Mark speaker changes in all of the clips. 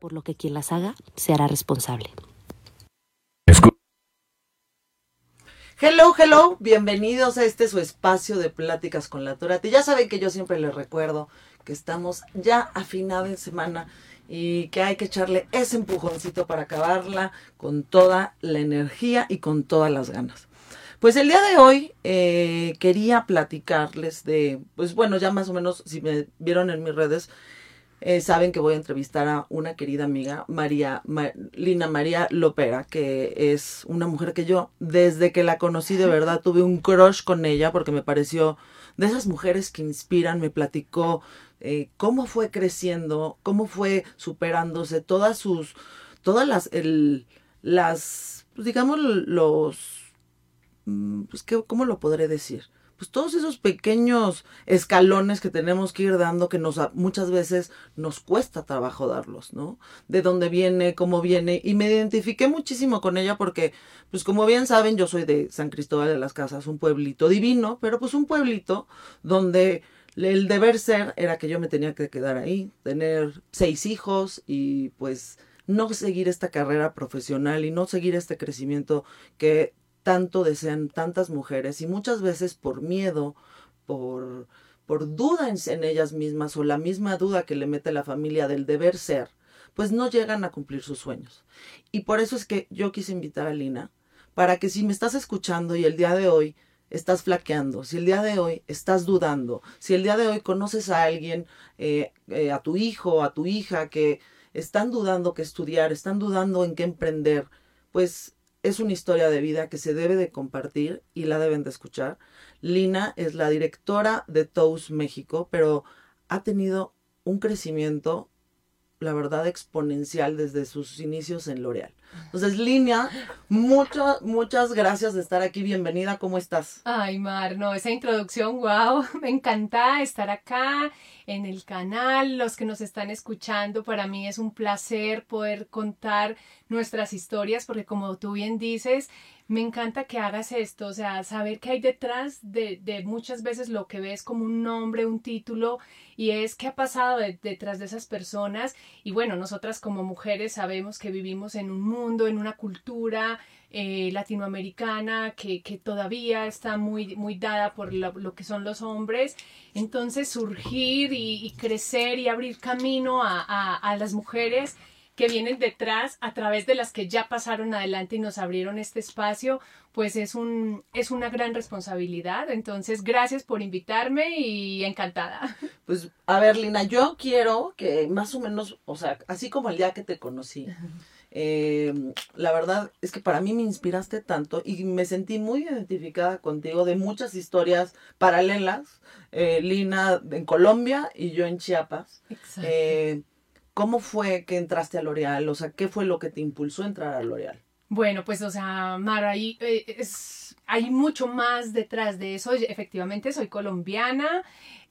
Speaker 1: por lo que quien las haga se hará responsable.
Speaker 2: Hello, hello, bienvenidos a este su espacio de pláticas con la Torate. Ya saben que yo siempre les recuerdo que estamos ya afinada en semana y que hay que echarle ese empujoncito para acabarla con toda la energía y con todas las ganas. Pues el día de hoy eh, quería platicarles de, pues bueno, ya más o menos si me vieron en mis redes, eh, saben que voy a entrevistar a una querida amiga, María, Lina María Lopera, que es una mujer que yo, desde que la conocí de verdad, tuve un crush con ella porque me pareció de esas mujeres que inspiran, me platicó eh, cómo fue creciendo, cómo fue superándose, todas sus, todas las, el, las, pues digamos, los, mm, pues, ¿cómo lo podré decir? Pues todos esos pequeños escalones que tenemos que ir dando que nos muchas veces nos cuesta trabajo darlos, ¿no? De dónde viene, cómo viene y me identifiqué muchísimo con ella porque pues como bien saben yo soy de San Cristóbal de las Casas, un pueblito divino, pero pues un pueblito donde el deber ser era que yo me tenía que quedar ahí, tener seis hijos y pues no seguir esta carrera profesional y no seguir este crecimiento que tanto desean tantas mujeres y muchas veces por miedo, por, por duda en, ellas mismas o la misma duda que le mete la familia del deber ser, pues no llegan a cumplir sus sueños. Y por eso es que yo quise invitar a Lina para que si me estás escuchando y el día de hoy estás flaqueando, si el día de hoy estás dudando, si el día de hoy conoces a alguien, eh, eh, a tu hijo, a tu hija, que están dudando qué estudiar, están dudando en qué emprender, pues es una historia de vida que se debe de compartir y la deben de escuchar. Lina es la directora de Toast México, pero ha tenido un crecimiento, la verdad, exponencial desde sus inicios en L'Oreal. Entonces, Lina, muchas, muchas gracias de estar aquí. Bienvenida, ¿cómo estás?
Speaker 3: Ay, Mar, no, esa introducción, wow, me encanta estar acá en el canal, los que nos están escuchando, para mí es un placer poder contar nuestras historias, porque como tú bien dices, me encanta que hagas esto, o sea, saber que hay detrás de, de muchas veces lo que ves como un nombre, un título, y es qué ha pasado detrás de esas personas. Y bueno, nosotras como mujeres sabemos que vivimos en un mundo, en una cultura, eh, latinoamericana que, que, todavía está muy, muy dada por lo, que son los hombres. Entonces surgir y, crecer y abrir camino a, a, a, las mujeres que vienen detrás a través de las que ya pasaron adelante y nos abrieron este espacio, pues es, un, es una gran responsabilidad. Entonces, gracias por invitarme y encantada.
Speaker 2: Pues, a ver, Lina, yo quiero que más o menos, o sea, así como el día que te conocí, eh, la verdad es que para mí me inspiraste tanto y me sentí muy identificada contigo de muchas historias paralelas. Eh, Lina en Colombia y yo en Chiapas. Eh, ¿Cómo fue que entraste a L'Oreal? O sea, ¿qué fue lo que te impulsó a entrar a L'Oreal?
Speaker 3: Bueno, pues, o sea, Mara, ahí es, hay mucho más detrás de eso. Efectivamente, soy colombiana.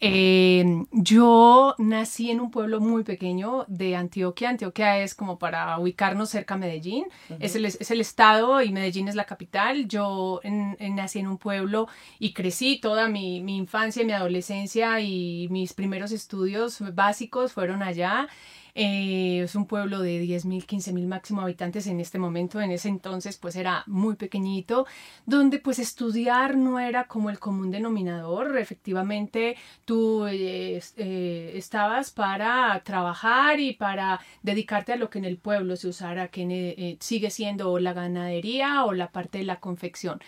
Speaker 3: Eh, yo nací en un pueblo muy pequeño de Antioquia. Antioquia es como para ubicarnos cerca de Medellín. es, el, es, el, estado y Medellín es la capital. Yo nací en un pueblo y crecí toda mi, mi infancia, mi adolescencia y mis primeros estudios básicos fueron allá. Eh, es un pueblo de 10.000, 15.000 máximo habitantes en este momento, en ese entonces pues era muy pequeñito, donde pues estudiar no era como el común denominador, efectivamente tú eh, eh, estabas para trabajar y para dedicarte a lo que en el pueblo se usara, que sigue siendo la ganadería o la parte de la confección.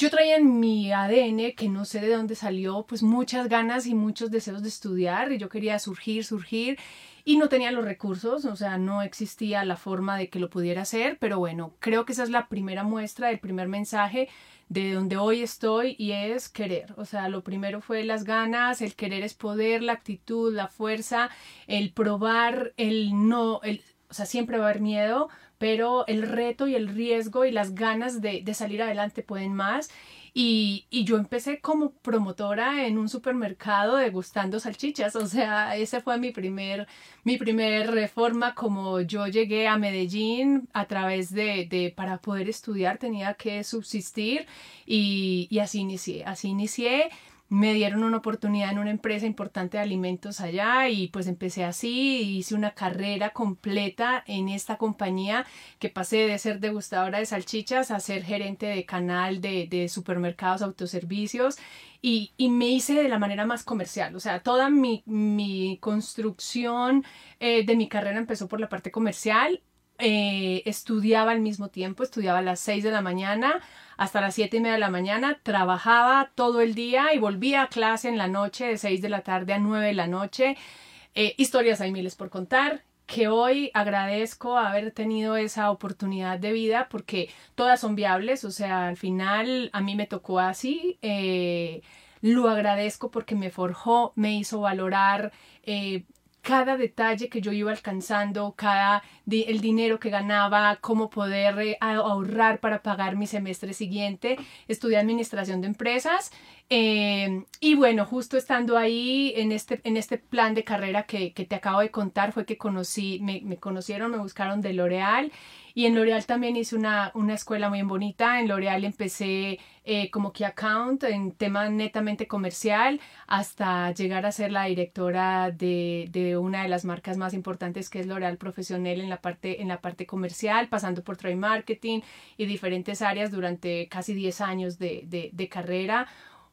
Speaker 3: Yo traía en mi ADN, que no sé de dónde salió, pues muchas ganas y muchos deseos de estudiar y yo quería surgir, surgir y no tenía los recursos, o sea, no existía la forma de que lo pudiera hacer, pero bueno, creo que esa es la primera muestra, el primer mensaje de donde hoy estoy y es querer. O sea, lo primero fue las ganas, el querer es poder, la actitud, la fuerza, el probar, el no, el, o sea, siempre va a haber miedo, pero el reto y el riesgo y las ganas de, de salir adelante pueden más. Y, y, yo empecé como promotora en un supermercado degustando salchichas, o sea, esa fue mi primer, mi primer reforma, como yo llegué a Medellín a través de, de para poder estudiar tenía que subsistir y, y así inicié, así inicié me dieron una oportunidad en una empresa importante de alimentos allá y pues empecé así, hice una carrera completa en esta compañía que pasé de ser degustadora de salchichas a ser gerente de canal de, de supermercados, autoservicios y, y, me hice de la manera más comercial, o sea, toda mi, mi construcción eh, de mi carrera empezó por la parte comercial, eh, estudiaba al mismo tiempo, estudiaba a las 6 de la mañana hasta las 7 y media de la mañana, trabajaba todo el día y volvía a clase en la noche de 6 de la tarde a 9 de la noche. Eh, historias hay miles por contar que hoy agradezco haber tenido esa oportunidad de vida porque todas son viables, o sea, al final a mí me tocó así, eh, lo agradezco porque me forjó, me hizo valorar eh, cada detalle que yo iba alcanzando, cada el dinero que ganaba, cómo poder eh, ahorrar para pagar mi semestre siguiente. Estudié administración de empresas eh, y bueno, justo estando ahí en este, en este plan de carrera que, que te acabo de contar fue que conocí, me, me conocieron, me buscaron de L'Oreal y en L'Oreal también hice una, una escuela muy bonita. En L'Oreal empecé eh, como key account en tema netamente comercial hasta llegar a ser la directora de, de una de las marcas más importantes que es L'Oreal Profesional en la, parte, en la parte comercial, pasando por trade marketing y diferentes áreas durante casi 10 años de, de, de carrera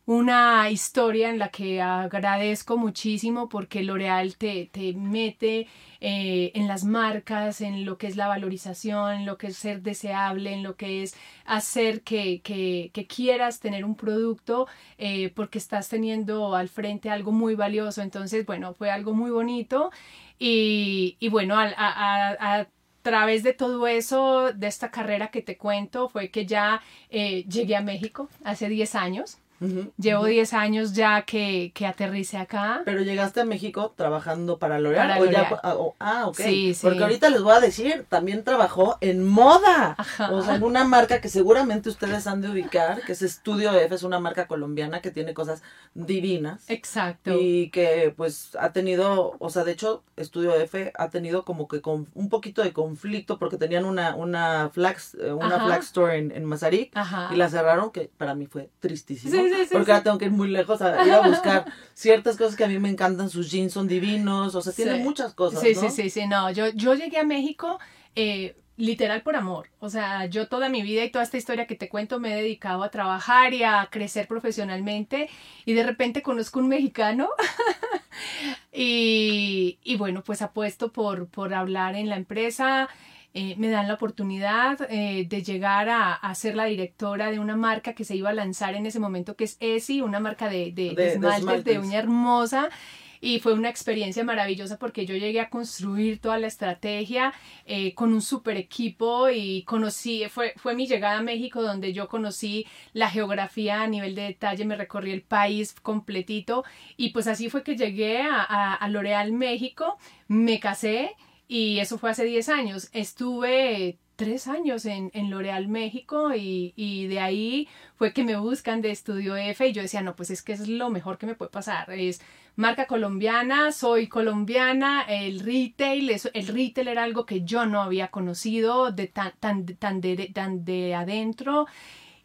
Speaker 3: una historia en la que agradezco muchísimo porque L'Oreal te, te mete eh, en las marcas, en lo que es la valorización, en lo que es ser deseable, en lo que es hacer que, que, quieras tener un producto eh, porque estás teniendo al frente algo muy valioso. Entonces, bueno, fue algo muy bonito y, y bueno, a, a, a través de todo eso, de esta carrera que te cuento, fue que ya eh, llegué a México hace 10 años. Llevo 10 años ya que, que aterrice acá.
Speaker 2: Pero llegaste a México trabajando para L'Oreal.
Speaker 3: Para
Speaker 2: ¿o ya-
Speaker 3: L'Oreal.
Speaker 2: ah, ok.
Speaker 3: Sí, sí.
Speaker 2: Porque ahorita les voy a decir, también trabajó en moda.
Speaker 3: Ajá.
Speaker 2: O sea, en una marca que seguramente ustedes han de ubicar, que es Estudio F, es una marca colombiana que tiene cosas divinas.
Speaker 3: Exacto.
Speaker 2: Y que pues ha tenido, o sea, de hecho, Estudio F ha tenido como que con un poquito de conflicto porque tenían una, una flag, eh, una
Speaker 3: Ajá.
Speaker 2: flag store en, en Mazarik
Speaker 3: Ajá.
Speaker 2: y la cerraron, que para mí fue tristísimo.
Speaker 3: Sí, sí, sí,
Speaker 2: porque ahora tengo que ir muy lejos a ir a buscar ciertas cosas que a mí me encantan. Sus jeans son divinos, o sea, tiene muchas cosas.
Speaker 3: Sí,
Speaker 2: ¿no?
Speaker 3: sí, sí, sí, no, yo, yo llegué a México eh, literal por amor, o sea, yo toda mi vida y toda esta historia que te cuento me he dedicado a trabajar y a crecer profesionalmente y de repente conozco un mexicano y, y bueno, pues apuesto por, por hablar en la empresa. Eh, me dan la oportunidad eh, de llegar a, a ser la directora de una marca que se iba a lanzar en ese momento, que es ESI, una marca de, de,
Speaker 2: De-
Speaker 3: de
Speaker 2: de
Speaker 3: esmaltes de uña hermosa. Y fue una experiencia maravillosa porque yo llegué a construir toda la estrategia eh, con un super equipo y conocí, fue, fue mi llegada a México donde yo conocí la geografía a nivel de detalle, me recorrí el país completito y pues así fue que llegué a, a, a L'Oreal México, me casé y eso fue hace 10 años. Estuve tres años en, en L'Oreal México y, y de ahí fue que me buscan de Estudio F y yo decía, no, pues es que es lo mejor que me puede pasar. Es marca colombiana, soy colombiana, el retail, eso, el retail era algo que yo no había conocido de tan, tan, tan, de, tan de adentro.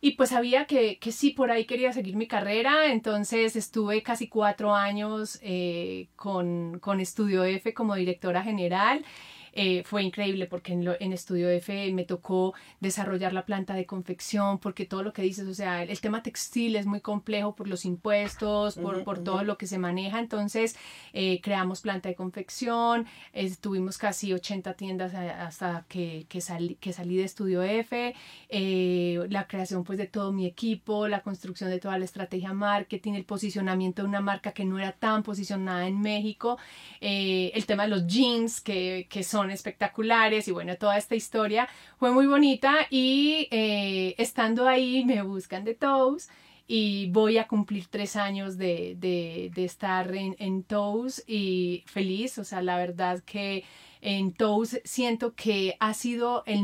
Speaker 3: Y pues sabía que, que sí, por ahí quería seguir mi carrera, entonces estuve casi cuatro años eh, con, con Estudio F como directora general. Eh, fue increíble porque en, lo- en Estudio F me tocó desarrollar la planta de confección, porque todo lo que dices, o sea, el, el tema textil es muy complejo por los impuestos, por,
Speaker 2: Ujú,
Speaker 3: por
Speaker 2: ujú.
Speaker 3: todo lo que se maneja, entonces eh, creamos planta de confección, eh, tuvimos casi 80 tiendas hasta que, que, salí, que salí de Estudio F, eh, la creación pues de todo mi equipo, la construcción de toda la estrategia marketing, el posicionamiento de una marca que no era tan posicionada en México, eh, el tema de los jeans que, que son espectaculares y bueno, toda esta historia fue muy bonita y eh, estando ahí me buscan de Toes y voy a cumplir tres años de, de, estar en, en Toes y feliz, o sea, la verdad que en Toes siento que ha sido el,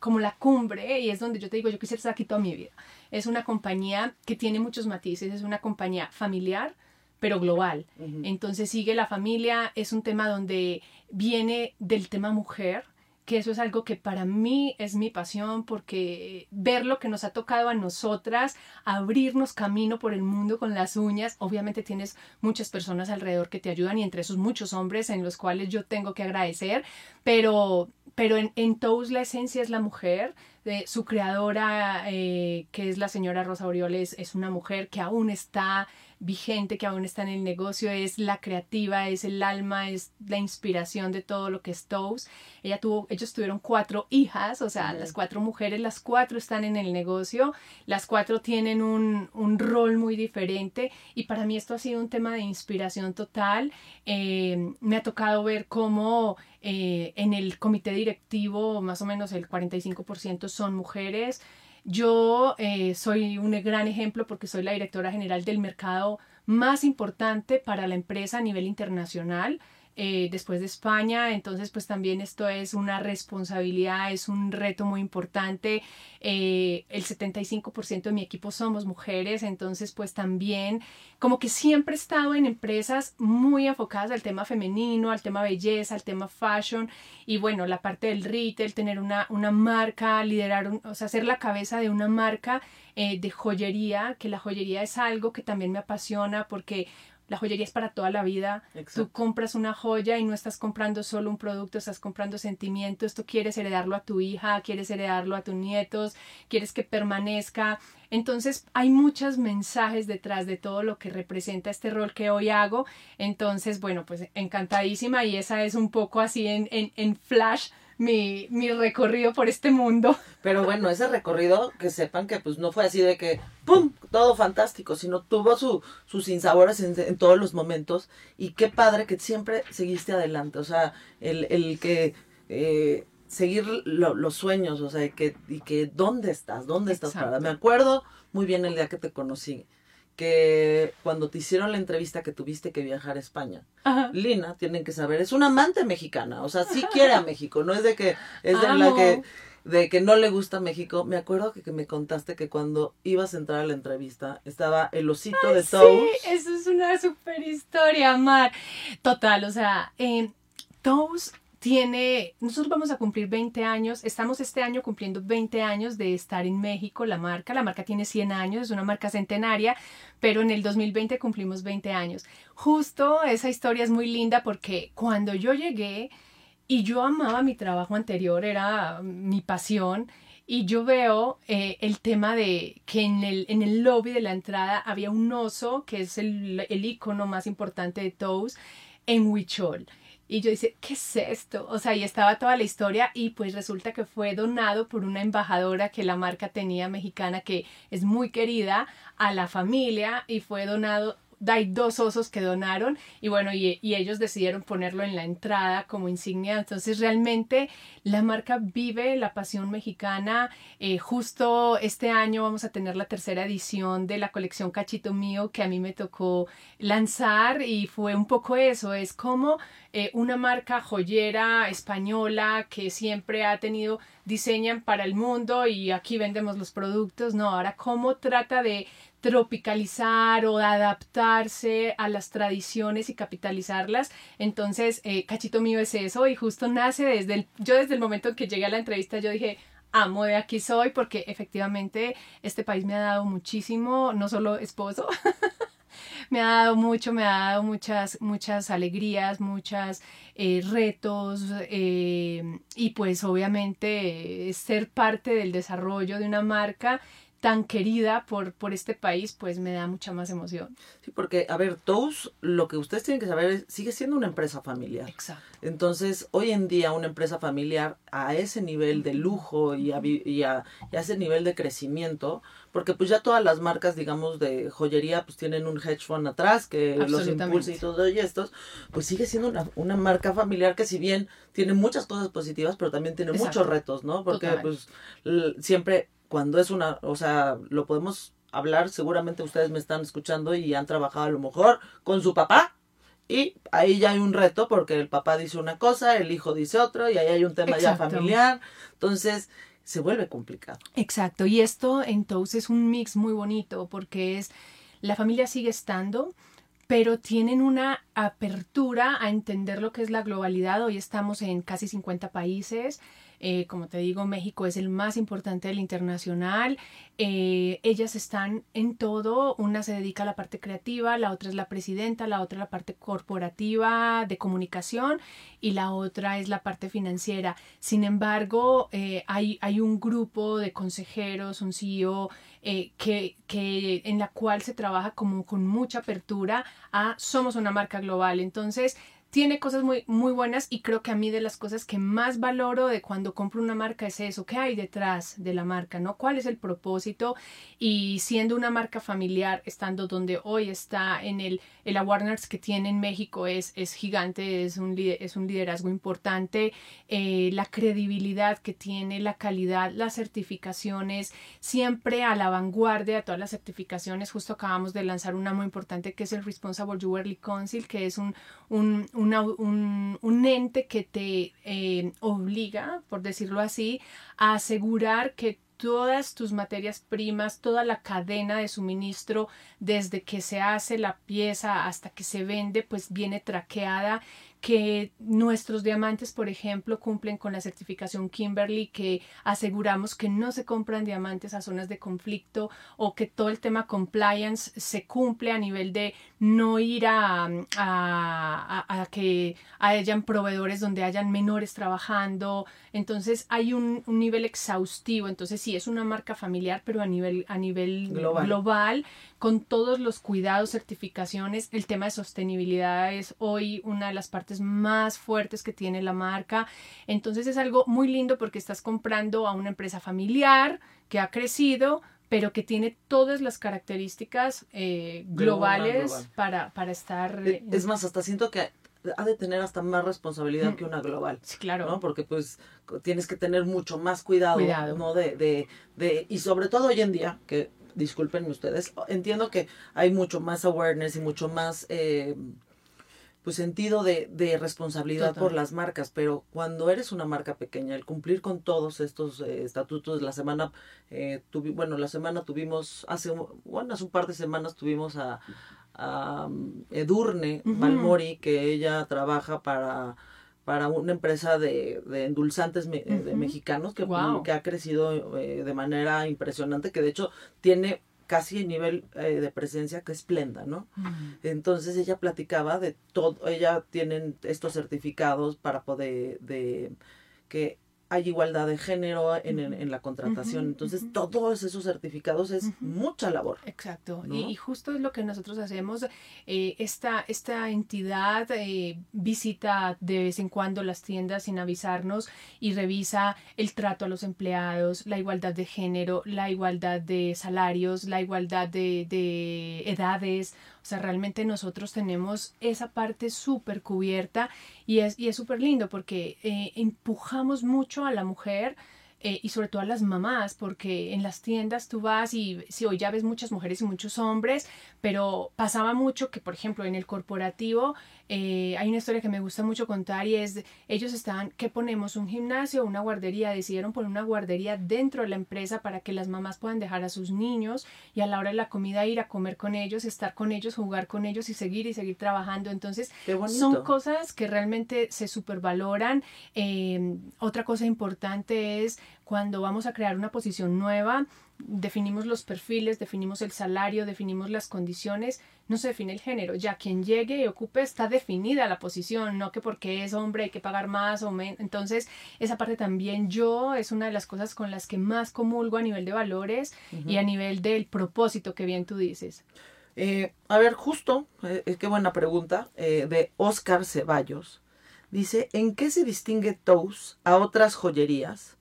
Speaker 3: como la cumbre y es donde yo te digo, yo quisiera estar aquí toda mi vida. Es una compañía que tiene muchos matices, es una compañía familiar, pero global. Entonces sigue la familia, es un tema donde viene del tema mujer, que eso es algo que para mí es mi pasión, porque ver lo que nos ha tocado a nosotras, abrirnos camino por el mundo con las uñas, obviamente tienes muchas personas alrededor que te ayudan y entre esos muchos hombres en los cuales yo tengo que agradecer, pero, pero en, en Toast la esencia es la mujer, de su creadora, eh, que es la señora Rosa Orioles, es una mujer que aún está vigente, que aún está en el negocio, es la creativa, es el alma, es la inspiración de todo lo que es Toast. Ella tuvo, ellos tuvieron cuatro hijas, o sea, las cuatro mujeres, las cuatro están en el negocio, las cuatro tienen un, un rol muy diferente y para mí esto ha sido un tema de inspiración total. Eh, me ha tocado ver cómo eh, en el comité directivo más o menos el 45% son mujeres. Yo eh, soy un gran ejemplo porque soy la directora general del mercado más importante para la empresa a nivel internacional. Eh, después de España, entonces pues también esto es una responsabilidad, es un reto muy importante. Eh, el 75% de mi equipo somos mujeres, entonces pues también como que siempre he estado en empresas muy enfocadas al tema femenino, al tema belleza, al tema fashion y bueno, la parte del retail, tener una, una marca, liderar, o sea, ser la cabeza de una marca eh, de joyería, que la joyería es algo que también me apasiona porque la joyería es para toda la vida. Tú compras una joya y no estás comprando solo un producto, estás comprando sentimientos. Tú quieres heredarlo a tu hija, quieres heredarlo a tus nietos, quieres que permanezca. Entonces hay muchos mensajes detrás de todo lo que representa este rol que hoy hago. Entonces, bueno, pues encantadísima y esa es un poco así en, en, en flash mi, mi recorrido por este mundo.
Speaker 2: Pero bueno, ese recorrido, que sepan que pues no fue así de que, ¡pum!, todo fantástico, sino tuvo su, sus sinsabores en, todos los momentos. Y qué padre que siempre seguiste adelante, o sea, el, el que... Eh, seguir los sueños, o sea, y que, y que dónde estás, dónde estás parada. Me acuerdo muy bien el día que te conocí que cuando te hicieron la entrevista que tuviste que viajar a España, Lina, tienen que saber, es una amante mexicana, o sea, sí quiere a México, no es de que es de la que de que no le gusta México. Me acuerdo que, me contaste que cuando ibas a entrar a la entrevista estaba el osito de Toast.
Speaker 3: Sí, eso es una super historia, Mar. Total, o sea, eh, Toast tiene, nosotros vamos a cumplir 20 años, estamos este año cumpliendo 20 años de estar en México, la marca, la marca tiene 100 años, es una marca centenaria, pero en el 2020 cumplimos 20 años. Justo esa historia es muy linda porque cuando yo llegué y yo amaba mi trabajo anterior, era mi pasión, y yo veo eh, el tema de que en el, en el lobby de la entrada había un oso, que es el, el icono más importante de Toast, en Huichol. Y yo dice, ¿qué es esto? O sea, ahí estaba toda la historia y pues resulta que fue donado por una embajadora que la marca tenía mexicana que es muy querida a la familia y fue donado hay dos osos que donaron y bueno, y, ellos decidieron ponerlo en la entrada como insignia. Entonces realmente la marca vive la pasión mexicana. Eh, justo este año vamos a tener la tercera edición de la colección Cachito Mío que a mí me tocó lanzar y fue un poco eso, es como eh, una marca joyera española que siempre ha tenido diseñan para el mundo y aquí vendemos los productos, no, ahora cómo trata de tropicalizar o adaptarse a las tradiciones y capitalizarlas. Entonces, eh, Cachito Mío es eso y justo nace desde el, yo desde el momento en que llegué a la entrevista, yo dije, amo de aquí soy porque efectivamente este país me ha dado muchísimo, no solo esposo, me ha dado mucho, me ha dado muchas, muchas alegrías, muchos eh, retos eh, y pues obviamente ser parte del desarrollo de una marca tan querida por, por este país, pues me da mucha más emoción.
Speaker 2: Sí, porque, a ver, Toast, lo que ustedes tienen que saber es, sigue siendo una empresa familiar.
Speaker 3: Exacto.
Speaker 2: Entonces, hoy en día una empresa familiar a ese nivel de lujo y a, y a, ese nivel de crecimiento, porque pues ya todas las marcas, digamos, de joyería, pues tienen un hedge fund atrás que los impulsa y todo y estos, pues sigue siendo una, una, marca familiar que si bien tiene muchas cosas positivas, pero también tiene muchos retos, ¿no? Porque pues siempre cuando es una, o sea, lo podemos hablar, seguramente ustedes me están escuchando y han trabajado a lo mejor con su papá. Y ahí ya hay un reto porque el papá dice una cosa, el hijo dice otro y ahí hay un tema ya familiar. Entonces se vuelve complicado.
Speaker 3: Exacto. Y esto entonces es un mix muy bonito porque es la familia sigue estando, pero tienen una apertura a entender lo que es la globalidad. Hoy estamos en casi 50 países. Eh, como te digo, México es el más importante del internacional. Eh, ellas están en todo. Una se dedica a la parte creativa, la otra es la presidenta, la otra la parte corporativa de comunicación y la otra es la parte financiera. Sin embargo, eh, hay, hay un grupo de consejeros, un CEO que, que, en la cual se trabaja como con mucha apertura a somos una marca global. Entonces, tiene cosas muy, muy buenas y creo que a mí de las cosas que más valoro de cuando compro una marca es eso, ¿qué hay detrás de la marca? ¿no? ¿Cuál es el propósito? Y siendo una marca familiar, estando donde hoy está en el, el awareness que tiene en México es, es gigante, es un, es un liderazgo importante, eh, la credibilidad que tiene, la calidad, las certificaciones, siempre a la vanguardia de todas las certificaciones. Justo acabamos de lanzar una muy importante que es el Responsible Jewelry Council, que es un, un un, ente que te eh, obliga, por decirlo así, a asegurar que todas tus materias primas, toda la cadena de suministro, desde que se hace la pieza hasta que se vende, pues viene traqueada que nuestros diamantes, por ejemplo, cumplen con la certificación Kimberly, que aseguramos que no se compran diamantes a zonas de conflicto o que todo el tema compliance se cumple a nivel de no ir a, a, que hayan proveedores donde hayan menores trabajando. Entonces hay un, nivel exhaustivo. Entonces sí, es una marca familiar, pero a nivel, a nivel global con todos los cuidados, certificaciones. El tema de sostenibilidad es hoy una de las partes más fuertes que tiene la marca. Entonces es algo muy lindo porque estás comprando a una empresa familiar que ha crecido, pero que tiene todas las características eh, globales Para, para estar...
Speaker 2: Eh, es más, hasta siento que ha de tener hasta más responsabilidad mm. que una global.
Speaker 3: Sí, claro.
Speaker 2: ¿no? Porque pues tienes que tener mucho más cuidado, cuidado. ¿no? De, de, de, y sobre todo hoy en día, que discúlpenme ustedes, entiendo que hay mucho más awareness y mucho más eh, pues sentido de, de responsabilidad por las marcas, pero cuando eres una marca pequeña, el cumplir con todos estos eh, estatutos, la semana, eh, bueno, la semana tuvimos, hace, bueno, hace un par de semanas tuvimos a, Edurne Malmori, que ella trabaja para para una empresa de, de endulzantes de mexicanos que, que ha crecido eh, de manera impresionante, que de hecho tiene casi el nivel eh, de presencia que es Splenda, ¿no? Entonces ella platicaba de todo, ella tienen estos certificados para poder, de que hay igualdad de género en, en, la contratación. Entonces, todos esos certificados es mucha labor.
Speaker 3: Exacto. Y, justo es lo que nosotros hacemos. Eh, esta, esta entidad eh, visita de vez en cuando las tiendas sin avisarnos y revisa el trato a los empleados, la igualdad de género, la igualdad de salarios, la igualdad de, de edades. O sea, realmente nosotros tenemos esa parte súper cubierta y es y súper lindo porque eh, empujamos mucho a la mujer eh, y sobre todo a las mamás, porque en las tiendas tú vas y si hoy ya ves muchas mujeres y muchos hombres, pero pasaba mucho que, por ejemplo, en el corporativo eh, hay una historia que me gusta mucho contar y es, ellos estaban, ¿qué ponemos? ¿Un gimnasio o una guardería? Decidieron poner una guardería dentro de la empresa para que las mamás puedan dejar a sus niños y a la hora de la comida ir a comer con ellos, estar con ellos, jugar con ellos y seguir y seguir trabajando. Entonces, son cosas que realmente se supervaloran. Eh, otra cosa importante es cuando vamos a crear una posición nueva, definimos los perfiles, definimos el salario, definimos las condiciones, no se define el género. Ya quien llegue y ocupe está definida la posición, no que porque es hombre hay que pagar más o menos. Entonces, esa parte también yo es una de las cosas con las que más comulgo a nivel de valores y a nivel del propósito que bien tú dices.
Speaker 2: Eh, a ver, justo, eh, qué buena pregunta, eh, de Oscar Ceballos. Dice, ¿en qué se distingue Tous a otras joyerías?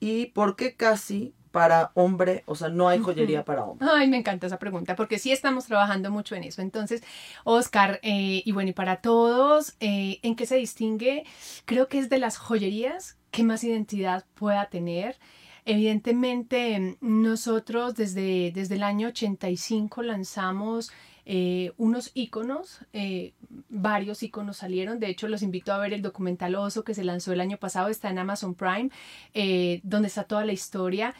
Speaker 2: Y por qué casi para hombre, o sea, no hay joyería para hombre.
Speaker 3: Ay, me encanta esa pregunta, porque sí estamos trabajando mucho en eso. Entonces, Oscar, eh, y bueno, y para todos, eh, ¿en qué se distingue? Creo que es de las joyerías que más identidad pueda tener. Evidentemente, nosotros desde, desde el año 85 lanzamos eh, unos iconos, eh, varios iconos salieron, de hecho los invito a ver el documental Oso que se lanzó el año pasado, está en Amazon Prime, eh, donde está toda la historia.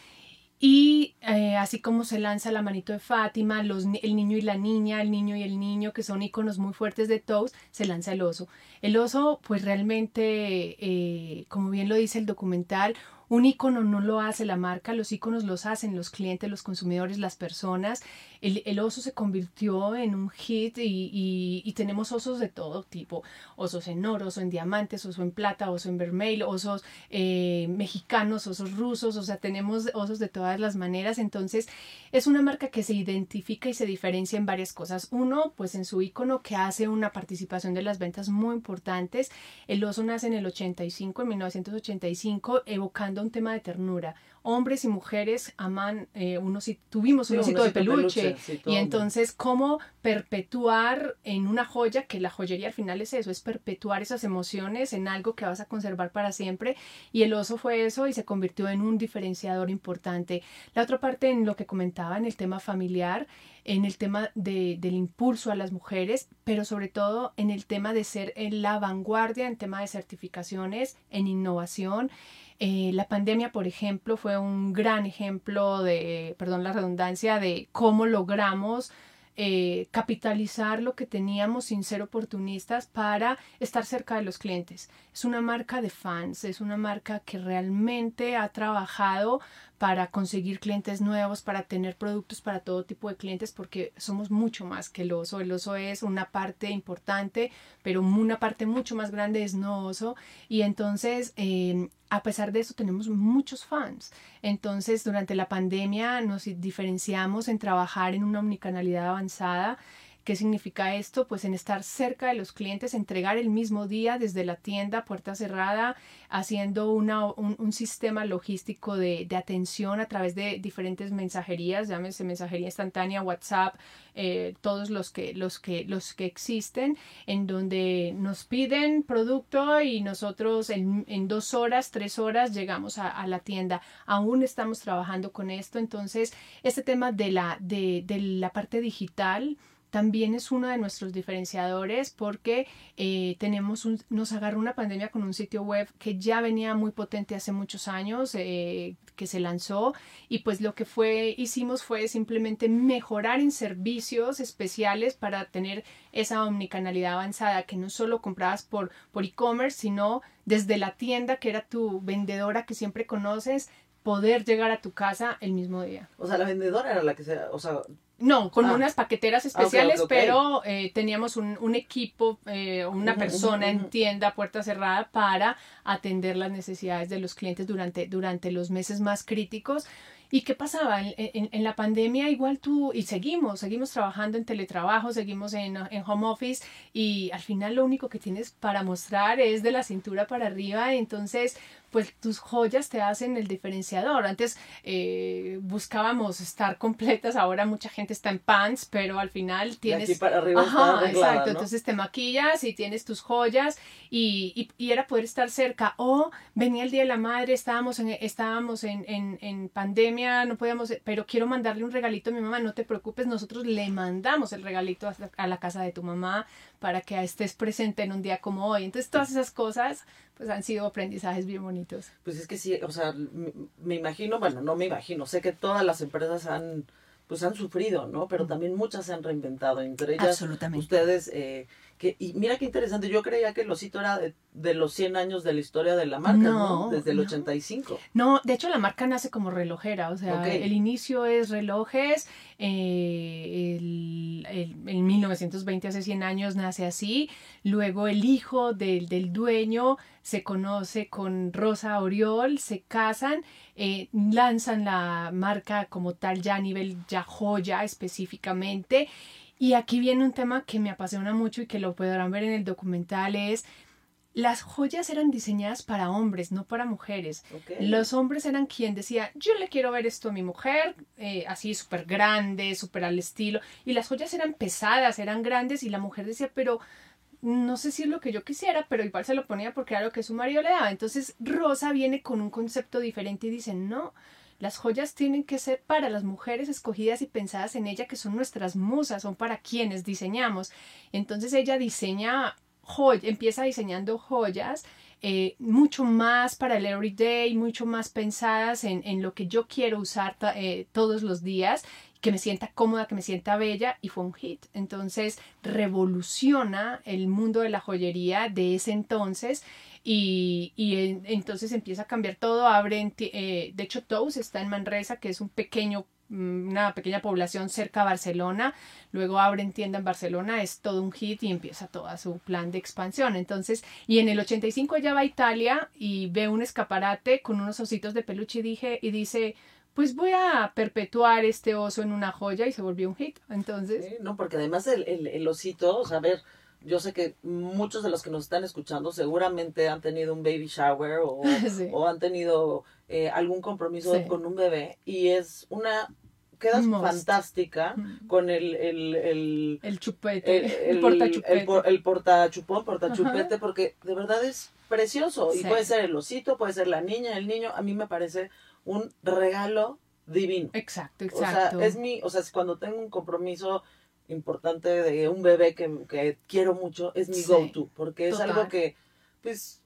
Speaker 3: Y así como se lanza la manito de Fátima, el niño y la niña, el niño y el niño, que son iconos muy fuertes de Toast, se lanza el oso. El oso, pues realmente, como bien lo dice el documental, un icono no lo hace la marca, los iconos los hacen los clientes, los consumidores, las personas. El, oso se convirtió en un hit y, tenemos osos de todo tipo. Osos en oro, oso en diamantes, oso en plata, oso en vermelho, osos eh, mexicanos, osos rusos, o sea, tenemos osos de todas las maneras. Entonces, es una marca que se identifica y se diferencia en varias cosas. Uno, pues en su icono que hace una participación de las ventas muy importantes. El oso nace en el 85, en 1985, evocando un tema de ternura. Hombres y mujeres aman eh, unos, tuvimos un osito de peluche. y entonces, ¿cómo perpetuar en una joya, que la joyería al final es eso, es perpetuar esas emociones en algo que vas a conservar para siempre? Y el oso fue eso y se convirtió en un diferenciador importante. La otra parte en lo que comentaba, en el tema familiar, en el tema de, del impulso a las mujeres, pero sobre todo en el tema de ser en la vanguardia, en tema de certificaciones, en innovación. Eh, la pandemia, por ejemplo, fue un gran ejemplo de, perdón la redundancia, de cómo logramos eh, capitalizar lo que teníamos sin ser oportunistas para estar cerca de los clientes. Es una marca de fans, es una marca que realmente ha trabajado para conseguir clientes nuevos, para tener productos para todo tipo de clientes, porque somos mucho más que el oso. El oso es una parte importante, pero una parte mucho más grande es no oso. Y entonces, em, a pesar de eso, tenemos muchos fans. Entonces, durante la pandemia nos diferenciamos en trabajar en una omnicanalidad avanzada ¿Qué significa esto? Pues en estar cerca de los clientes, entregar el mismo día desde la tienda, puerta cerrada, haciendo una, un, sistema logístico de, atención a través de diferentes mensajerías, llámese mensajería instantánea, WhatsApp, eh, todos los que, los, que, los que existen, en donde nos piden producto y nosotros en, dos horas, tres horas llegamos a, la tienda. Aún estamos trabajando con esto, entonces este tema de la, de, de la parte digital, también es uno de nuestros diferenciadores porque eh, tenemos nos agarró una pandemia con un sitio web que ya venía muy potente hace muchos años, eh, que se lanzó y pues lo que fue hicimos fue simplemente mejorar en servicios especiales para tener esa omnicanalidad avanzada que no solo comprabas por por e-commerce sino desde la tienda que era tu vendedora que siempre conoces poder llegar a tu casa el mismo día.
Speaker 2: O sea, la vendedora era la que se, o sea,
Speaker 3: no, con ah. unas paqueteras ah, especiales, pero eh, teníamos un, un equipo, eh, una persona en tienda, puerta cerrada, para atender las necesidades de los clientes durante, durante los meses más críticos. ¿Y qué pasaba? En, en, la pandemia igual tú, y seguimos, seguimos trabajando en teletrabajo, seguimos en, en, home office y al final lo único que tienes para mostrar es de la cintura para arriba, entonces pues tus joyas te hacen el diferenciador. Antes eh, buscábamos estar completas, ahora mucha gente está en pants, pero al final tienes...
Speaker 2: aquí para arriba
Speaker 3: Ajá, exacto, entonces te maquillas y tienes tus joyas y, y, era poder estar cerca. O venía el Día de la Madre, estábamos en, estábamos en, en, en pandemia, no podíamos, pero quiero mandarle un regalito a mi mamá, no te preocupes, nosotros le mandamos el regalito a, a la casa de tu mamá para que estés presente en un día como hoy. Entonces todas esas cosas pues han sido aprendizajes bien bonitos.
Speaker 2: Pues es que sí, o sea, me, imagino, bueno, no me imagino, sé que todas las empresas han pues han sufrido, ¿no? Pero también muchas se han reinventado, entre ellas ustedes eh, y mira qué interesante, yo creía que el osito era de, los 100 años de la historia de la marca, ¿no? Desde el 85.
Speaker 3: No, de hecho la marca nace como relojera, o sea, el inicio es relojes, eh, el, en 1920, hace 100 años, nace así, luego el hijo del, del dueño se conoce con Rosa Oriol, se casan, eh, lanzan la marca como tal ya a nivel ya joya específicamente y aquí viene un tema que me apasiona mucho y que lo podrán ver en el documental es las joyas eran diseñadas para hombres, no para mujeres. Los hombres eran quien decía, yo le quiero ver esto a mi mujer, eh, así súper grande, súper al estilo. Y las joyas eran pesadas, eran grandes y la mujer decía, pero no sé si es lo que yo quisiera, pero igual se lo ponía porque era lo que su marido le daba. Entonces Rosa viene con un concepto diferente y dice, no, las joyas tienen que ser para las mujeres escogidas y pensadas en ella, que son nuestras musas, son para quienes diseñamos. Entonces ella diseña joy empieza diseñando joyas eh, mucho más para el everyday, mucho más pensadas en, en lo que yo quiero usar eh, todos los días que me sienta cómoda, que me sienta bella y fue un hit. Entonces revoluciona el mundo de la joyería de ese entonces y, y entonces empieza a cambiar todo. Abre, eh, de hecho, Tous está en Manresa, que es un pequeño mm, una pequeña población cerca a Barcelona, luego abren tienda en Barcelona, es todo un hit y empieza todo su plan de expansión. Entonces, y en el 85 ella va a Italia y ve un escaparate con unos ositos de peluche y, dije, y dice, pues voy a perpetuar este oso en una joya y se volvió un hit. Entonces.
Speaker 2: no, porque además el, el, osito, o sea, a ver, yo sé que muchos de los que nos están escuchando seguramente han tenido un baby shower o, o han tenido eh, algún compromiso con un bebé y es una quedas fantástica con el el, el,
Speaker 3: el chupete, el, portachupete.
Speaker 2: El, portachupón, portachupete, porque de verdad es precioso. Y puede ser el osito, puede ser la niña, el niño. A mí me parece un regalo divino.
Speaker 3: Exacto, exacto.
Speaker 2: O sea, es mi, o sea, cuando tengo un compromiso importante de un bebé que, quiero mucho, es mi go-to, porque es algo que, pues,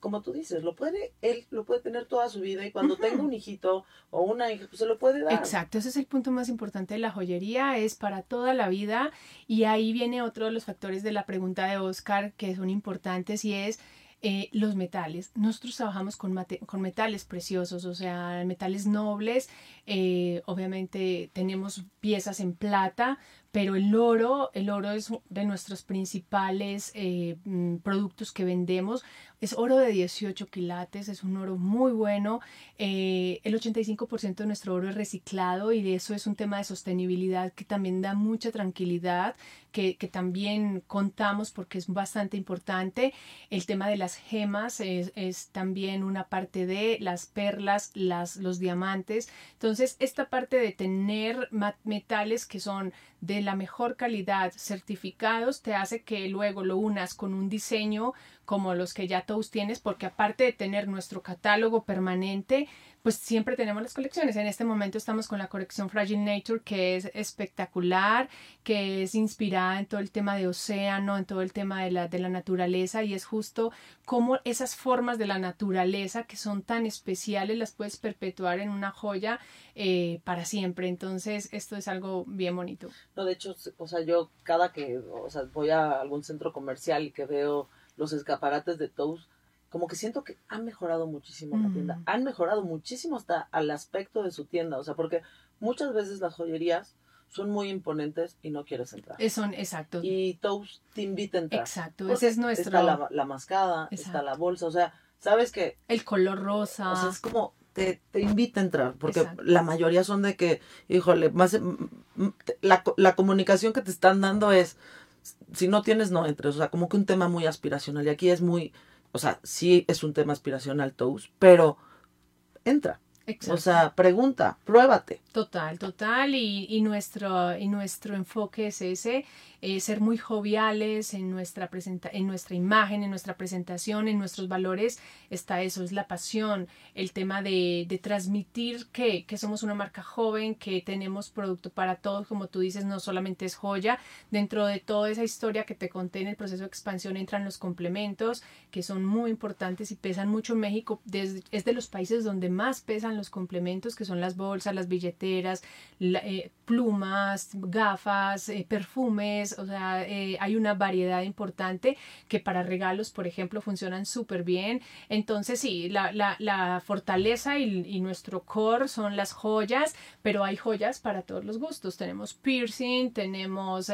Speaker 2: como tú dices, lo puede, él lo puede tener toda su vida y cuando tenga un hijito o una hija, pues se lo puede dar.
Speaker 3: Exacto, ese es el punto más importante de la joyería, es para toda la vida y ahí viene otro de los factores de la pregunta de Oscar que son importantes y es eh, los metales. Nosotros trabajamos con, con, metales preciosos, o sea, metales nobles. Eh, obviamente tenemos piezas en plata, pero el oro, el oro es de nuestros principales eh, mm, productos que vendemos. Es oro de 18 quilates, es un oro muy bueno. Eh, el 85% de nuestro oro es reciclado y de eso es un tema de sostenibilidad que también da mucha tranquilidad, que, que también contamos porque es bastante importante. El tema de las gemas es, es también una parte de las perlas, las, los diamantes. Entonces, esta parte de tener metales que son de la mejor calidad certificados te hace que luego lo unas con un diseño como los que ya todos tienes porque aparte de tener nuestro catálogo permanente pues siempre tenemos las colecciones. En este momento estamos con la colección Fragile Nature, que es espectacular, que es inspirada en todo el tema de océano, en todo el tema de la, de la naturaleza, y es justo como esas formas de la naturaleza que son tan especiales las puedes perpetuar en una joya eh, para siempre. Entonces, esto es algo bien bonito.
Speaker 2: No, de hecho, o sea, yo cada que o sea, voy a algún centro comercial y que veo los escaparates de Toast, como que siento que han mejorado muchísimo la tienda. Han mejorado muchísimo hasta al aspecto de su tienda. O sea, porque muchas veces las joyerías son muy imponentes y no quieres entrar.
Speaker 3: Son, exacto.
Speaker 2: Y Toast te invita a entrar.
Speaker 3: Exacto, ese es nuestro...
Speaker 2: Está la, la mascada, está la bolsa, o sea, ¿sabes qué?
Speaker 3: El color rosa.
Speaker 2: O sea, es como, te, te invita a entrar, porque la mayoría son de que, híjole, más, la, la comunicación que te están dando es, si no tienes, no entres, o sea, como que un tema muy aspiracional, y aquí es muy o sea, sí es un tema aspiracional Toast, pero entra. O sea, pregunta, pruébate.
Speaker 3: Total, total. Y, y, nuestro, y nuestro enfoque es ese, eh, ser muy joviales en nuestra, presenta en nuestra imagen, en nuestra presentación, en nuestros valores. Está eso, es la pasión, el tema de, de transmitir que, que somos una marca joven, que tenemos producto para todos, como tú dices, no solamente es joya. Dentro de toda esa historia que te conté en el proceso de expansión entran los complementos, que son muy importantes y pesan mucho en México. Desde, es de los países donde más pesan los complementos, que son las bolsas, las billeteras, eh, plumas, gafas, eh, perfumes, o sea, eh, hay una variedad importante que para regalos, por ejemplo, funcionan súper bien. Entonces, sí, la, la, fortaleza y, nuestro core son las joyas, pero hay joyas para todos los gustos. Tenemos piercing, tenemos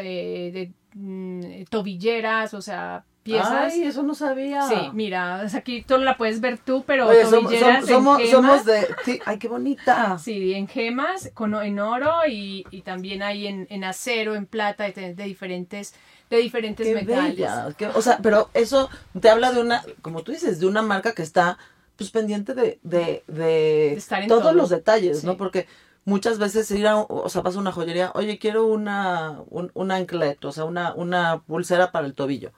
Speaker 3: mm, tobilleras, o sea, piezas.
Speaker 2: Ay, eso no sabía.
Speaker 3: Sí, mira, aquí tú la puedes ver tú, pero
Speaker 2: somos, somos, de... Sí, ay, qué bonita.
Speaker 3: Sí, en gemas, con, en oro y, y también hay en, en, acero, en plata, de, de diferentes de diferentes qué metales.
Speaker 2: o sea, pero eso te habla de una, como tú dices, de una marca que está pues pendiente de, de, de, todos los detalles, ¿no? Porque muchas veces ir a, o sea, pasa una joyería, oye, quiero una, un, un anclet, o sea, una, una pulsera para el tobillo.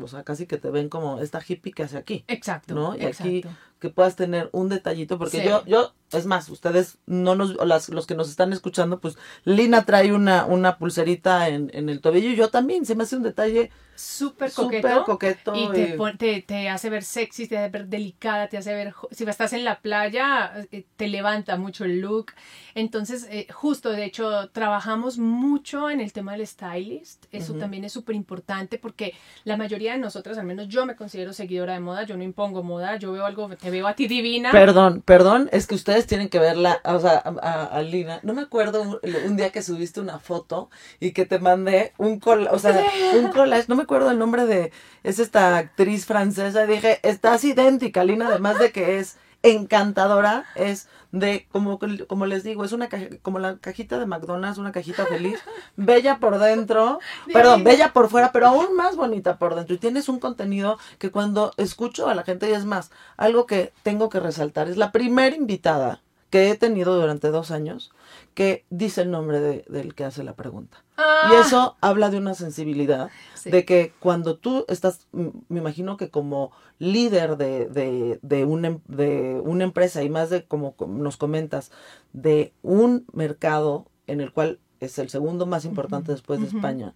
Speaker 2: O sea, casi que te ven como esta hippie que hace aquí.
Speaker 3: Exacto.
Speaker 2: ¿No? Y aquí que puedas tener un detallito, porque yo, yo es más, ustedes no nos, las, los que nos están escuchando, pues Lina trae una, una pulserita en, en el tobillo y yo también, se me hace un detalle
Speaker 3: súper coqueto.
Speaker 2: coqueto.
Speaker 3: Y te,
Speaker 2: y-
Speaker 3: te, te hace ver sexy, te hace ver delicada, te hace ver, si estás en la playa, eh, te levanta mucho el look. Entonces, eh, justo, de hecho, trabajamos mucho en el tema del stylist. Eso
Speaker 2: Ujú.
Speaker 3: también es súper importante porque la mayoría de nosotras, al menos yo me considero seguidora de moda, yo no impongo moda, yo veo algo, te veo a ti divina.
Speaker 2: Perdón, perdón, es que ustedes tienen que verla, o sea, a, a- Lina. No me acuerdo un, un día que subiste una foto y que te mandé un collage, o sea, un collage, no me acuerdo el nombre de, es esta actriz francesa, y dije, estás idéntica, Lina, además de que es encantadora, es de, como, como les digo, es una caja- como la cajita de McDonald's, una cajita feliz, bella por dentro, perdón, bella por fuera, pero aún más bonita por dentro. Y tienes un contenido que cuando escucho a la gente, y es más, algo que tengo que resaltar, es la primera invitada que he tenido durante dos años que dice el nombre de- del que hace la pregunta.
Speaker 3: Ah,
Speaker 2: Y eso habla de una sensibilidad,
Speaker 3: sí.
Speaker 2: de que cuando tú estás, me imagino que como líder de, de, de, una, em- de una empresa y más de como com- nos comentas, de un mercado en el cual es el segundo más importante después de. España,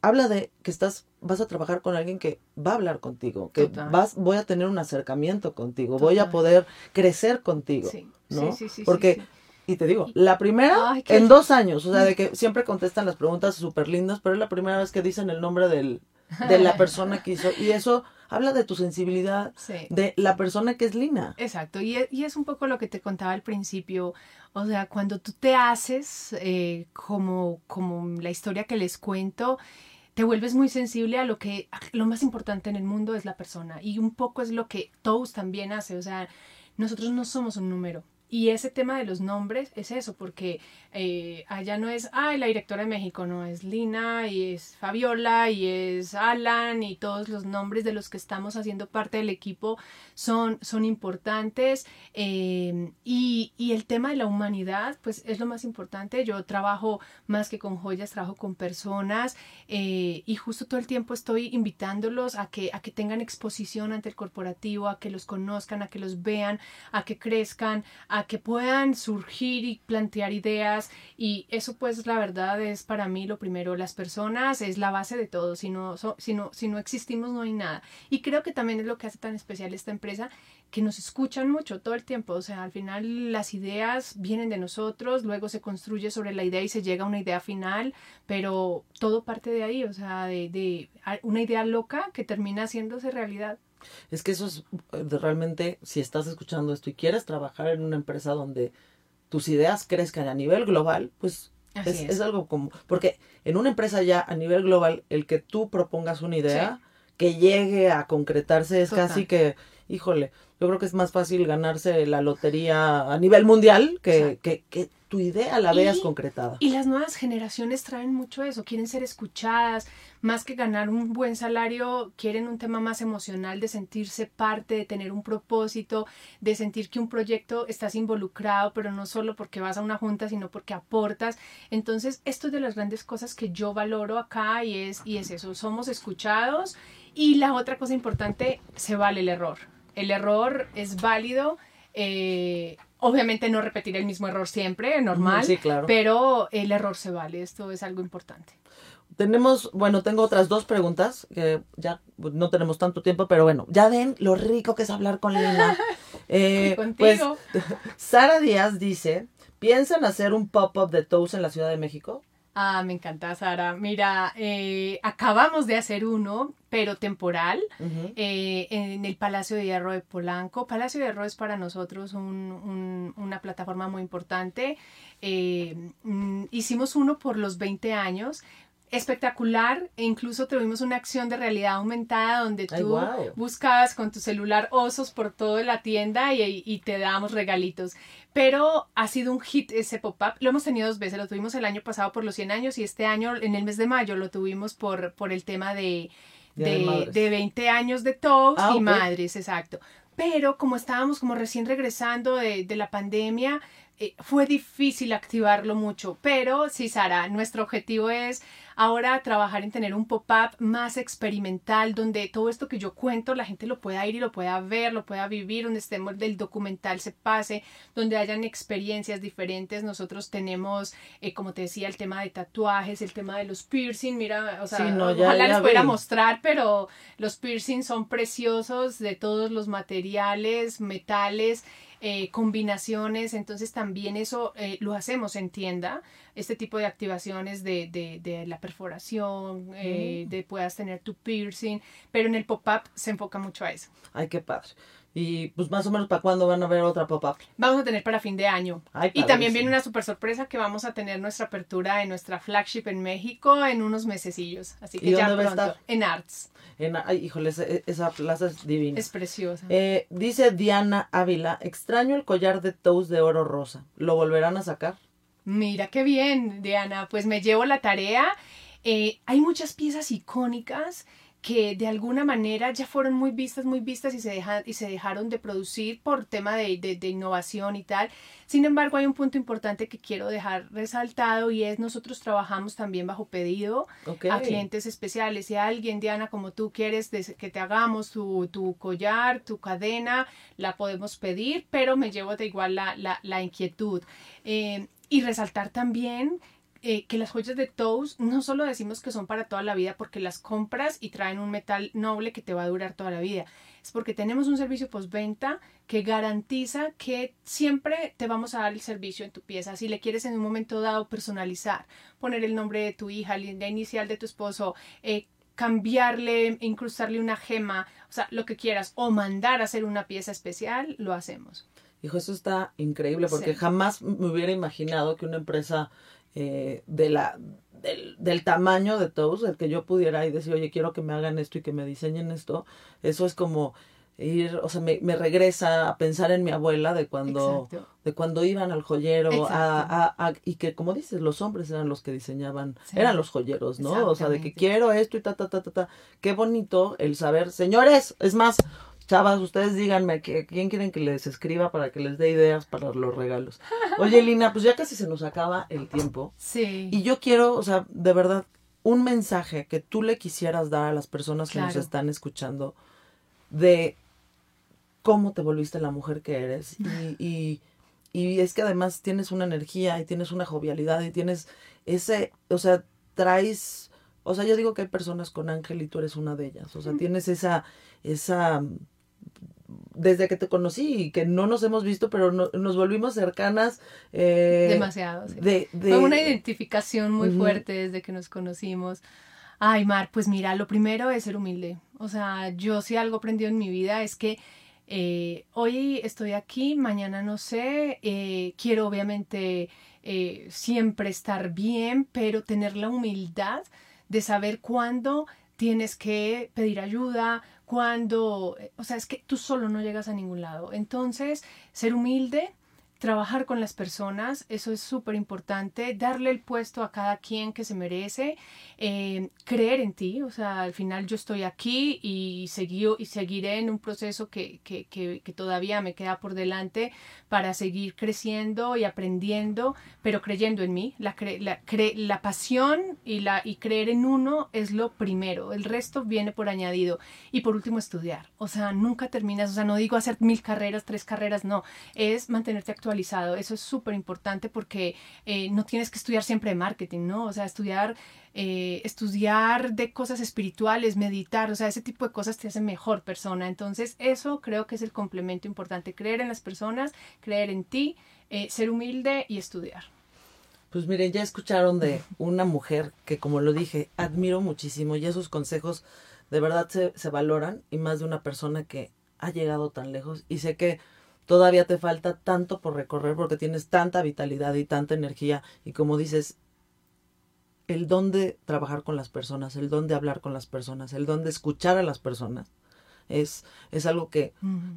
Speaker 2: habla de que estás, vas a trabajar con alguien que va a hablar contigo, que
Speaker 3: Total.
Speaker 2: vas, voy a tener un acercamiento contigo, voy a poder crecer contigo,
Speaker 3: Sí,
Speaker 2: ¿no?
Speaker 3: sí, sí,
Speaker 2: Porque
Speaker 3: sí, sí.
Speaker 2: Y te digo, la primera
Speaker 3: Ay,
Speaker 2: en dos años, o sea, de que siempre contestan las preguntas súper lindas, pero es la primera vez que dicen el nombre del, de la persona que hizo. Y eso habla de tu sensibilidad,
Speaker 3: Sí.
Speaker 2: de la persona que es Lina.
Speaker 3: Exacto, y es, y es un poco lo que te contaba al principio, o sea, cuando tú te haces eh, como, como la historia que les cuento, te vuelves muy sensible a lo que lo más importante en el mundo es la persona y un poco es lo que Toast también hace, o sea, nosotros no somos un número. Y ese tema de los nombres es eso, porque eh, allá no es, ay, la directora de México, no, es Lina y es Fabiola y es Alan y todos los nombres de los que estamos haciendo parte del equipo son, son importantes. eh, y, y el tema de la humanidad, pues es lo más importante. Yo trabajo más que con joyas, trabajo con personas eh, y justo todo el tiempo estoy invitándolos a que, a que tengan exposición ante el corporativo, a que los conozcan, a que los vean, a que crezcan, a que puedan surgir y plantear ideas. Y eso pues la verdad es para mí lo primero. Las personas es la base de todo. Si no, si no, si no existimos no hay nada. Y creo que también es lo que hace tan especial esta empresa, que nos escuchan mucho todo el tiempo. O sea, al final las ideas vienen de nosotros, luego se construye sobre la idea y se llega a una idea final, pero todo parte de ahí, o sea, de, una idea loca que termina haciéndose realidad.
Speaker 2: Es que eso es eh, realmente, si estás escuchando esto y quieres trabajar en una empresa donde tus ideas crezcan a nivel global, pues es,
Speaker 3: es.
Speaker 2: es algo como, porque en una empresa ya a nivel global, el que tú propongas una idea que llegue a concretarse es
Speaker 3: Total.
Speaker 2: casi que, híjole, yo creo que es más fácil ganarse la lotería a nivel mundial que, que, que tu idea la veas
Speaker 3: Y-
Speaker 2: concretada.
Speaker 3: Y las nuevas generaciones traen mucho eso, quieren ser escuchadas, más que ganar un buen salario, quieren un tema más emocional de sentirse parte, de tener un propósito, de sentir que un proyecto estás involucrado, pero no solo porque vas a una junta, sino porque aportas. Entonces, esto es de las grandes cosas que yo valoro acá y es, y es eso, somos escuchados. Y la otra cosa importante, se vale el error. El error es válido. eh, obviamente no repetir el mismo error siempre, normal.
Speaker 2: Sí, claro.
Speaker 3: Pero el error se vale, esto es algo importante.
Speaker 2: Tenemos, bueno, tengo otras dos preguntas, que ya no tenemos tanto tiempo, pero bueno, ya ven lo rico que es hablar con Lina. Eh, pues. Sara Díaz dice, ¿piensan hacer un pop-up de Toast en la Ciudad de México?
Speaker 3: Ah, me encanta, Sara. Mira, eh, acabamos de hacer uno, pero temporal, eh, en el Palacio de Hierro de Polanco. Palacio de Hierro es para nosotros un- un- una plataforma muy importante. Eh, mm, hicimos uno por los 20 años. Espectacular, e incluso tuvimos una acción de realidad aumentada donde
Speaker 2: Ay,
Speaker 3: tú buscabas con tu celular osos por toda la tienda y, y te dábamos regalitos. Pero ha sido un hit ese pop-up. Lo hemos tenido dos veces. Lo tuvimos el año pasado por los 100 años y este año, en el mes de mayo, lo tuvimos por, por el tema de,
Speaker 2: de
Speaker 3: de,
Speaker 2: Madres.
Speaker 3: de 20 años de Toast
Speaker 2: Ah,
Speaker 3: y madres, exacto. Pero como estábamos como recién regresando de, de la pandemia, fue difícil activarlo mucho, pero sí, Sara, nuestro objetivo es ahora trabajar en tener un pop-up más experimental, donde todo esto que yo cuento la gente lo pueda ir y lo pueda ver, lo pueda vivir, donde estemos del documental se pase, donde hayan experiencias diferentes. Nosotros tenemos, eh, como te decía, el tema de tatuajes, el tema de los piercing, mira, o sea, ojalá les pueda mostrar, pero los piercing son preciosos de todos los materiales, metales. Eh, combinaciones, entonces también eso eh, lo hacemos en tienda, este tipo de activaciones de, de, de la perforación, eh, mm. de puedas tener tu piercing, pero en el pop-up se enfoca mucho a eso.
Speaker 2: Ay, qué padre. Y pues más o menos para cuándo van a ver otra pop-up.
Speaker 3: Vamos a tener para fin de año. y también viene una super sorpresa que vamos a tener nuestra apertura en nuestra flagship en México en unos mesecillos. Así que ya pronto. En Arts.
Speaker 2: En, ay, híjole, esa, plaza es divina.
Speaker 3: Es preciosa.
Speaker 2: Eh, dice Diana Ávila, extraño el collar de toes de oro rosa. ¿Lo volverán a sacar?
Speaker 3: Mira qué bien, Diana. Pues me llevo la tarea. Eh, hay muchas piezas icónicas que de alguna manera ya fueron muy vistas, muy vistas y se, dejan, y se dejaron de producir por tema de, de, innovación y tal. Sin embargo, hay un punto importante que quiero dejar resaltado y es nosotros trabajamos también bajo pedido a clientes especiales. Si alguien, Diana, como tú quieres que te hagamos tu, tu, collar, tu cadena, la podemos pedir, pero me llevo de igual la, la, la inquietud. Eh, y resaltar también eh, que las joyas de Toast no solo decimos que son para toda la vida porque las compras y traen un metal noble que te va a durar toda la vida. Es porque tenemos un servicio postventa que garantiza que siempre te vamos a dar el servicio en tu pieza. Si le quieres en un momento dado personalizar, poner el nombre de tu hija, la inicial de tu esposo, eh, cambiarle, incrustarle una gema, o sea, lo que quieras, o mandar a hacer una pieza especial, lo hacemos.
Speaker 2: Hijo, eso está increíble porque jamás me hubiera imaginado que una empresa eh, de la, del, tamaño de todos, el que yo pudiera y decir, oye, quiero que me hagan esto y que me diseñen esto, eso es como ir, o sea, me, me regresa a pensar en mi abuela de cuando, de cuando iban al joyero a, a, y que como dices, los hombres eran los que diseñaban, eran los joyeros, ¿no? O sea, de que quiero esto y ta, ta, ta, ta, ta. Qué bonito el saber, señores, es más, Chavas, ustedes díganme que, quién quieren que les escriba para que les dé ideas para los regalos. Oye, Lina, pues ya casi se nos acaba el tiempo.
Speaker 3: Sí.
Speaker 2: Y yo quiero, o sea, de verdad, un mensaje que tú le quisieras dar a las personas que nos están escuchando de cómo te volviste la mujer que eres. Y, y, es que además tienes una energía y tienes una jovialidad y tienes ese, o sea, traes, o sea, yo digo que hay personas con ángel y tú eres una de ellas. O sea, tienes esa, esa desde que te conocí y que no nos hemos visto, pero nos volvimos cercanas.
Speaker 3: Eh, Demasiado, sí. De, Fue una identificación muy fuerte desde que nos conocimos. Ay, Mar, pues mira, lo primero es ser humilde. O sea, yo si algo aprendido en mi vida es que eh, hoy estoy aquí, mañana no sé, eh, quiero obviamente siempre estar bien, pero tener la humildad de saber cuándo tienes que pedir ayuda, cuando, eh, o sea, es que tú solo no llegas a ningún lado. Entonces, ser humilde, trabajar con las personas, eso es súper importante, darle el puesto a cada quien que se merece, eh, creer en ti, o sea, al final yo estoy aquí y, seguí, y seguiré en un proceso que, que, que, que, todavía me queda por delante para seguir creciendo y aprendiendo, pero creyendo en mí. La, la, la pasión y, la, y creer en uno es lo primero, el resto viene por añadido. Y por último, estudiar, o sea, nunca terminas, o sea, no digo hacer mil carreras, tres carreras, no, es mantenerte actual eso es súper importante porque eh, no tienes que estudiar siempre marketing, ¿no? O sea, estudiar, eh, estudiar de cosas espirituales, meditar, o sea, ese tipo de cosas te hacen mejor persona. Entonces, eso creo que es el complemento importante, creer en las personas, creer en ti, eh, ser humilde y estudiar.
Speaker 2: Pues miren, ya escucharon de una mujer que, como lo dije, admiro muchísimo y esos consejos de verdad se, se valoran y más de una persona que ha llegado tan lejos y sé que todavía te falta tanto por recorrer porque tienes tanta vitalidad y tanta energía y como dices, el don de trabajar con las personas, el don de hablar con las personas, el don de escuchar a las personas, es, es algo que,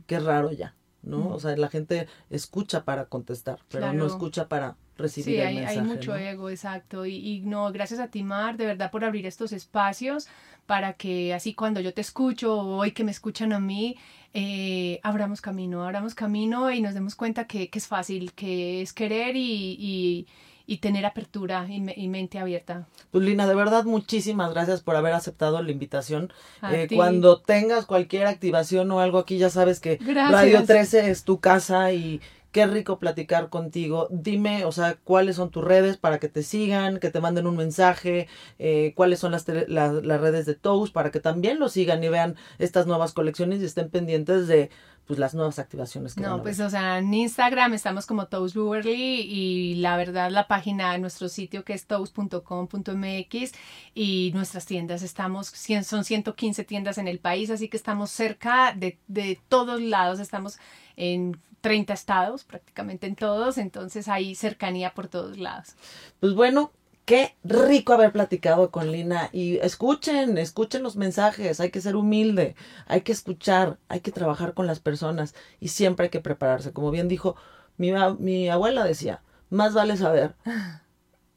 Speaker 2: que es raro ya, ¿no? O sea, la gente escucha para contestar, pero no escucha para recibir
Speaker 3: sí,
Speaker 2: el
Speaker 3: hay,
Speaker 2: mensaje.
Speaker 3: hay mucho
Speaker 2: ¿no?
Speaker 3: ego, exacto. Y, y no, gracias a ti, Mar, de verdad, por abrir estos espacios para que así cuando yo te escucho o hoy que me escuchan a mí, eh, abramos camino, abramos camino y nos demos cuenta que, que es fácil, que es querer y, y, y tener apertura y, me- y mente abierta.
Speaker 2: Pues Lina, de verdad, muchísimas gracias por haber aceptado la invitación. Eh, cuando tengas cualquier activación o algo aquí, ya sabes que
Speaker 3: Gracias.
Speaker 2: Radio 13 es tu casa y qué rico platicar contigo. Dime, o sea, cuáles son tus redes para que te sigan, que te manden un mensaje, eh, cuáles son las, tele- la- las redes de Toast para que también lo sigan y vean estas nuevas colecciones y estén pendientes de pues las nuevas activaciones que van
Speaker 3: No,
Speaker 2: a
Speaker 3: pues o sea, en Instagram estamos como Toast Brewery y la verdad la página, nuestro sitio que es toast.com.mx y nuestras tiendas, estamos, son 115 tiendas en el país, así que estamos cerca de, de todos lados, estamos en 30 estados, prácticamente en todos, entonces hay cercanía por todos lados.
Speaker 2: Pues bueno, qué rico haber platicado con Lina. Y escuchen, escuchen los mensajes. Hay que ser humilde, hay que escuchar, hay que trabajar con las personas y siempre hay que prepararse. Como bien dijo mi, mi abuela, decía, más vale saber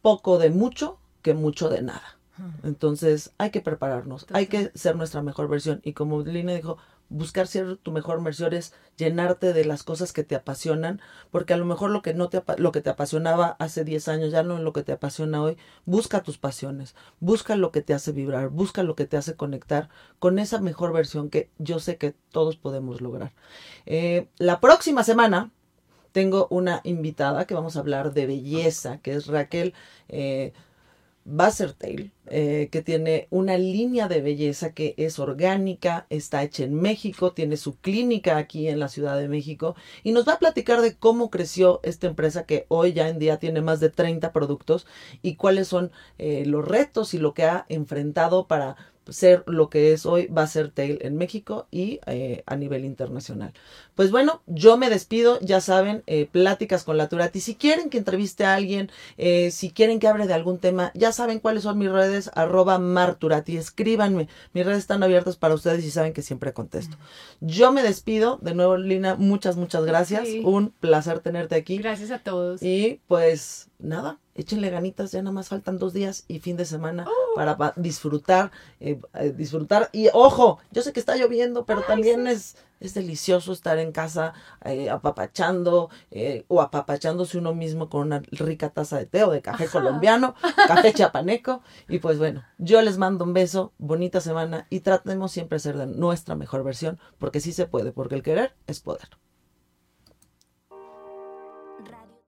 Speaker 2: poco de mucho que mucho de nada. Entonces hay que prepararnos, hay que ser nuestra mejor versión. Y como Lina dijo, buscar ser tu mejor versión es llenarte de las cosas que te apasionan, porque a lo mejor lo que no te lo que te apasionaba hace 10 años ya no es lo que te apasiona hoy. Busca tus pasiones, busca lo que te hace vibrar, busca lo que te hace conectar con esa mejor versión que yo sé que todos podemos lograr. Eh, la próxima semana tengo una invitada que vamos a hablar de belleza, que es Raquel eh, eh, que tiene una línea de belleza que es orgánica, está hecha en México, tiene su clínica aquí en la Ciudad de México y nos va a platicar de cómo creció esta empresa que hoy ya en día tiene más de 30 productos y cuáles son eh, los retos y lo que ha enfrentado para ser lo que es hoy Bassertail en México y eh, a nivel internacional. Pues bueno, yo me despido, ya saben, pláticas con la Turati. Si quieren que entreviste a alguien, si quieren que hable de algún tema, ya saben cuáles son mis redes, arroba marturati, escríbanme. Mis redes están abiertas para ustedes y saben que siempre contesto. Yo me despido, de nuevo Lina, muchas, muchas gracias.
Speaker 3: Sí.
Speaker 2: Un placer tenerte aquí.
Speaker 3: Gracias a todos.
Speaker 2: Y pues nada, échenle ganitas, ya nada más faltan dos días y fin de semana para pa- disfrutar, eh, eh, disfrutar. Y ojo, yo sé que está lloviendo, pero también es, es delicioso estar en casa eh, apapachando eh, o apapachándose uno mismo con una rica taza de té o de café colombiano, café chiapaneco. Y pues bueno, yo les mando un beso, bonita semana y tratemos siempre de ser de nuestra mejor versión, porque sí se puede, porque el querer es poder.